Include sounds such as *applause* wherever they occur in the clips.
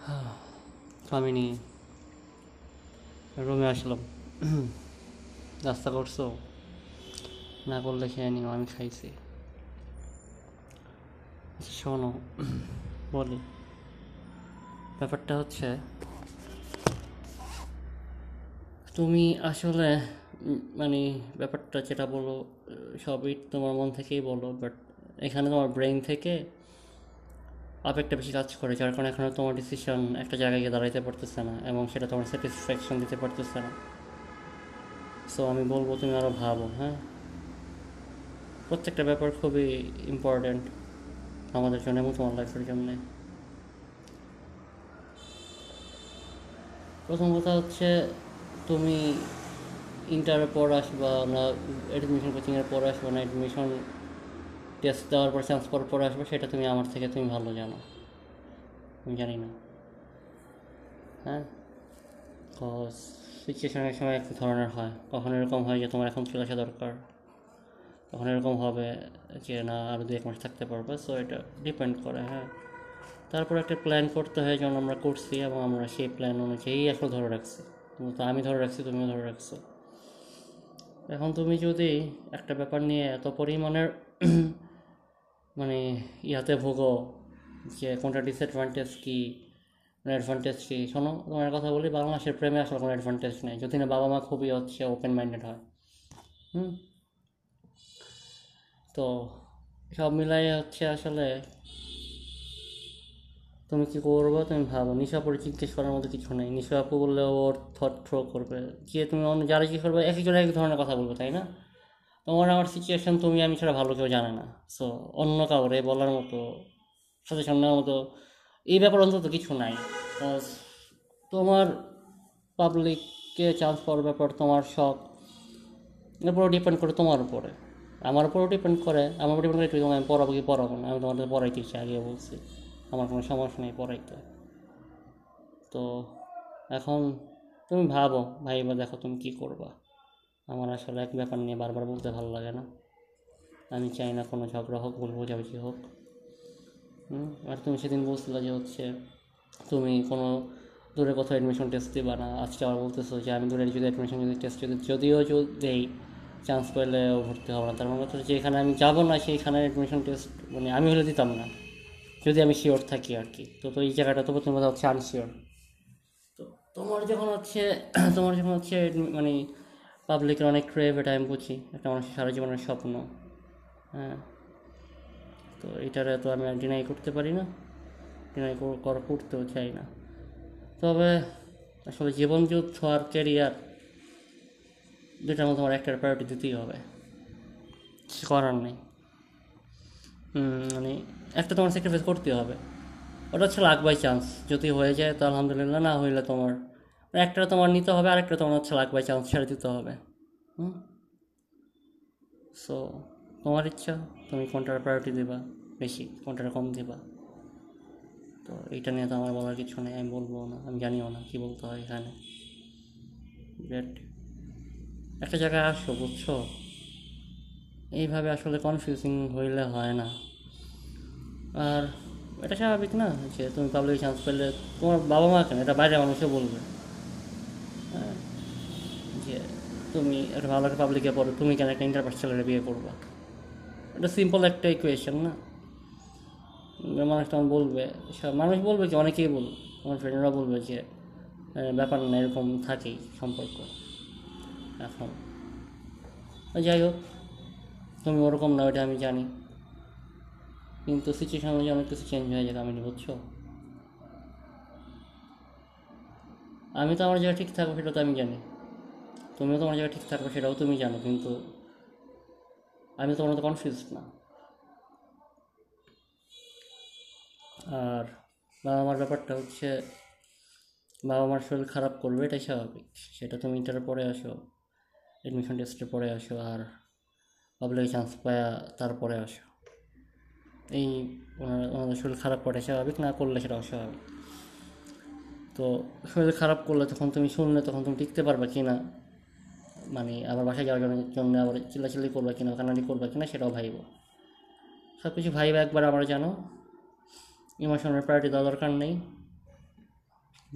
*sighs* আমি রুমে আসলাম। *clears throat* রাস্তা করছ? না করলে খেয়ে নিও আমি খাইছি। আচ্ছা, শোনো *clears throat* বলি। ব্যাপারটা হচ্ছে তুমি আসলে মানে ব্যাপারটা যেটা বলো সবই তোমার মন থেকেই বলো বাট এখানে তোমার ব্রেন থেকে আবেগটা বেশি কাজ করে, যার কারণে এখানে তোমার ডিসিশন একটা জায়গায় গিয়ে দাঁড়াইতে পারতেছে না এবং সেটা তোমার স্যাটিসফ্যাকশন দিতে পারতেছে না। সো আমি বলব তুমি আরও ভাবো হ্যাঁ? প্রত্যেকটা ব্যাপার খুবই ইম্পর্ট্যান্ট আমাদের জন্য এবং তোমার লাইফের জন্যে। প্রথম কথা হচ্ছে তুমি ইন্টারের পর আসবা না অ্যাডমিশন কোচিংয়ের পর আসবা না অ্যাডমিশন টেস্ট দেওয়ার পর চান্স পাওয়ার পর আসবে, সেটা তুমি আমার থেকে তুমি ভালো জানো। আমি জানি না। হ্যাঁ? তো সিচুয়েশন এক সময় এক ধরনের হয়। কখন এরকম হয় যে তোমার এখন চলে আসা দরকার? তখন এরকম হবে যে না আরও দু এক মাস থাকতে পারবে? সো এটা ডিপেন্ড করে হ্যাঁ। তারপর একটা প্ল্যান করতে হয়, যেমন আমরা করছি এবং আমরা সেই প্ল্যান অনুযায়ী আসলে ধরে রাখছি। তো আমি ধরে রাখছি, তুমিও ধরে রাখছো। এখন তুমি যদি একটা ব্যাপার নিয়ে এত পরিমাণের মানে ইয়াতে ভোগো, যে কোনটা ডিসঅ্যাডভান্টেজ কী অ্যাডভান্টেজ কী, শোনো, তোমার কথা বলি, বাংলাদেশের প্রেমে আসলে কোনো অ্যাডভান্টেজ নেই। যদি না বাবা মা খুবই হচ্ছে ওপেন মাইন্ডেড হয়, হুম? তো সব মিলাই হচ্ছে আসলে তুমি কি করব, তুমি ভাবো। নিশা পরে জিজ্ঞেস করার মতো কিছু নেই। নিশা আপু বললে ওর থট থ্রো করবে। যে তুমি অন্য, যারা কি করবে এক একজন এক এক ধরনের কথা বলবে, তাই না? তোমার আমার সিচুয়েশন তুমি আমি ছাড়া ভালো কেউ জানে না। সো অন্য কাউরে বলার মতো সাজেশন নেওয়ার মতো এই ব্যাপার অন্তত কিছু নাই। তোমার পাবলিককে চান্স পাওয়ার ব্যাপার, তোমার শখ, এর উপরও ডিপেন্ড করে তোমার উপরে। আমার উপরও ডিপেন্ড করে, আমার উপর ডিপেন্ড করে তুমি আমি পড়াবো কি, পড়াবো না? আমি তোমাদের পড়াইতে চাই আগে বলছি, আমার কোনো সমস্যা নেই পড়াইতে। তো এখন তুমি ভাবো, ভাই বা দেখো তুমি কী করবা। আমার আসলে এক ব্যাপার নিয়ে বারবার বলতে ভালো লাগে না। আমি চাই না কোনো ঝগড়া হোক, ভুল বোঝাবুঝি হোক। আর তুমি সেদিন বলছিলে যে হচ্ছে তুমি কোনো দূরে কোথাও অ্যাডমিশন টেস্ট দিবা না। আজকে আবার বলতেছো যে আমি দূরে যদি অ্যাডমিশন যদি টেস্ট যদি, যদিও যদি দেই চান্স পেলে ভর্তি হব না। তার মানে হচ্ছে যেখানে আমি যাব না সেইখানে অ্যাডমিশন টেস্ট মানে আমি হলে দিতাম না। যদি আমি শিওর থাকি আর কি। তো তো এই জায়গাটা তো প্রথম হচ্ছে আনশিওর তো তোমার যখন হচ্ছে, তোমার যখন হচ্ছে মানে পাবলিকের অনেক ক্রেভ এটা আমি বুঝি। একটা মানুষের সারা জীবনের স্বপ্ন। হ্যাঁ। তো এটারে তো আমি ডিনাই করতে পারি না। ডিনাই করা করতেও চাই না। তবে আসলে জীবন যুদ্ধ আর ক্যারিয়ার দুটার মধ্যে আমার একটা প্রায়োরিটি দিতেই হবে। কিছু করার নেই। মানে একটা তোমার স্যাক্রিফাইস করতে হবে। ওটা হচ্ছে লাখ বাই চান্স যদি হয়ে যায় তো আলহামদুলিল্লাহ, না হইলে তোমার একটা তোমার নিতে হবে আরেকটা তোমার হচ্ছে লাখ বাই চান্স ছেড়ে দিতে হবে। হুম? সো তোমার ইচ্ছা, তুমি কোনটার প্রায়োরিটি দিবা? বেশি, কোনটার কম দিবা? তো এইটা নিয়ে তো আমার বলার কিছু নেই, আমি বলব না, আমি জানিও না কী বলতে হয় এখানে। বাট একটা জায়গায় আসো, বুঝছ? এইভাবে আসলে কনফিউজিং হইলে হয় না। আর এটা স্বাভাবিক না যে তুমি পাবলিক চান্স পেলে তোমার বাবা মা কেন? এটা বাইরে মানুষও বলবে। যে তুমি একটা ভালো একটা পাবলিকে পড়ো, তুমি কেন একটা ইন্টারপাস ছেলেরা বিয়ে করবা? এটা সিম্পল একটা ইকুয়েশন না? মানুষ তখন বলবে মানুষ বলবে কি অনেকেই বলবে আমার ফ্রেন্ডরা বলবে যে ব্যাপার না, এরকম থাকেই সম্পর্ক এখন। যাই হোক, তুমি ওরকম না ওটা আমি জানি। কিন্তু সিচুয়েশন অনুযায়ী অনেক কিছু চেঞ্জ হয়ে যায় আমি বুঝছ? আমি তো আমার জায়গায় ঠিক থাকব, সেটা তো আমি জানি। তুমিও তোমার জায়গায় ঠিক থাকবে, সেটাও তুমি জানো, কিন্তু আমি তোমার মতো কনফিউজ না। আর বাবা মার ব্যাপারটা হচ্ছে বাবা মার শরীর খারাপ করবে, এটাই স্বাভাবিক। সেটা তুমি ইন্টারের পরে আসো অ্যাডমিশন টেস্টের পরে আসো, আর পাবলিক চান্স পায়া তারপরে আসো। এই ওনাদের শরীর খারাপ করে স্বাভাবিক, না করলে সেটা অস্বাভাবিক তো শরীর খারাপ করলে তখন তুমি শুনলে, তখন তুমি টিকতে পারবে কি না মানে আবার বাসায় যাওয়ার জন্য আবার চিল্লাচিল্লি করবে কিনা কান্নাটি করবে কিনা সেটাও ভাইব সব কিছু ভাইবা একবার আমার জানো ইমোশনের প্রায়োরিটি দেওয়া দরকার নেই।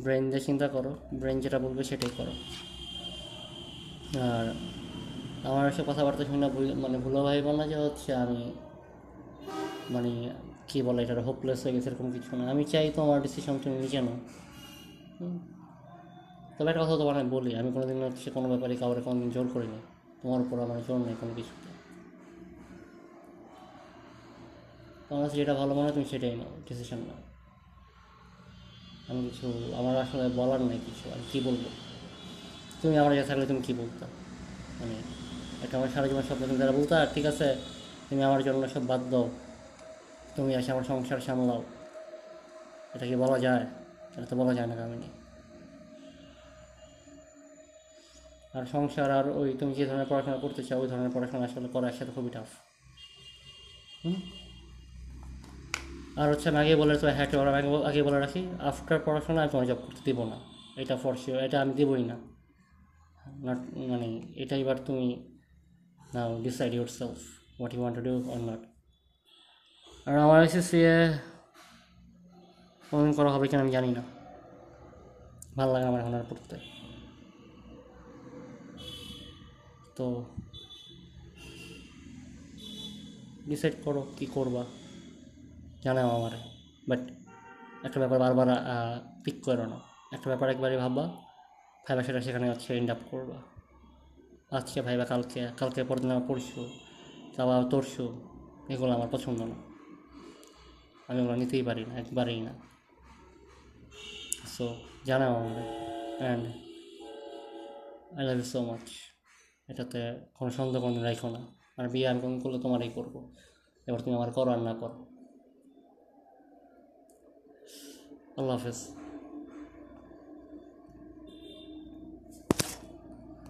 ব্রেন দিয়ে চিন্তা করো ব্রেন যেটা বলবে সেটাই করো। আর আমার এসব কথাবার্তা শুনে মানে ভুলো ভাইব না যে হচ্ছে আমি মানে কী বলে এটা হোপলেস হয়ে গেছে, এরকম কিছু না। আমি চাই তো আমার ডিসিশন তুমি হুম। তবে একটা কথা তোমার আমি বলি, আমি কোনোদিন হচ্ছে কোনো ব্যাপারে কাউরে কোনোদিন জোর করিনি। তোমার উপর আমার জোর নেই কোনো কিছুতে। তোমার কাছে যেটা ভালো মনে হয় তুমি সেটাই নাও ডিসিশন নাও। আমি কিছু, আমার আসলে বলার নেই কিছু, আমি কী বলব? তুমি আমার কাছে থাকলে তুমি কী বলতা? মানে এটা আমার সারা জীবন স্বপ্ন তুমি যারা বলতা, ঠিক আছে? তুমি আমার জন্য সব বাদ দাও। তুমি আসে আমার সংসার সামলাও। এটা কি বলা যায়? এটা তো বলা যায় না কামিনী আর সংসার আর ওই তুমি যে ধরনের পড়াশোনা করতে চাও, ওই ধরনের পড়াশোনা আসলে করা একসাথে খুবই টাফ আর হচ্ছে আমি আগে বলে তো হ্যাঁ আগে আগে বলে রাখি, আফটার পড়াশোনা আমি তোমার জব করতে দেবো না। এটা ফর এটা আমি দেবই না। নট মানে এটা এবার তুমি now decide your self what you want to do or not আর আমার এসএসসি এ কোনদিন করা হবে কিনা আমি জানি না। ভালো লাগে আমার এখন আর পড়তে। তো ডিসাইড করো কী করবা, জানাও আমার। বাট একটা ব্যাপার বারবার পিক করো না। একটা ব্যাপার একবারই ভাববা, ভাইবা সেটা সেখানে হচ্ছে এন্ড আপ করবা। আজকে ভাইবা কালকে কালকে পরদিন আমার পড়শু তারপর তরশু, এগুলো আমার পছন্দ না। আমি ওগুলো নিতেই পারি না, একবারেই না। সো জানাও আমাকে and I love you so much এটাতে কোনো সন্দেহ কোনো রাখো না। আর বিয়ে আমি কোনো করলে তোমারই করব। এবার তুমি আমার করো আর না করো। আল্লাহ হাফেজ।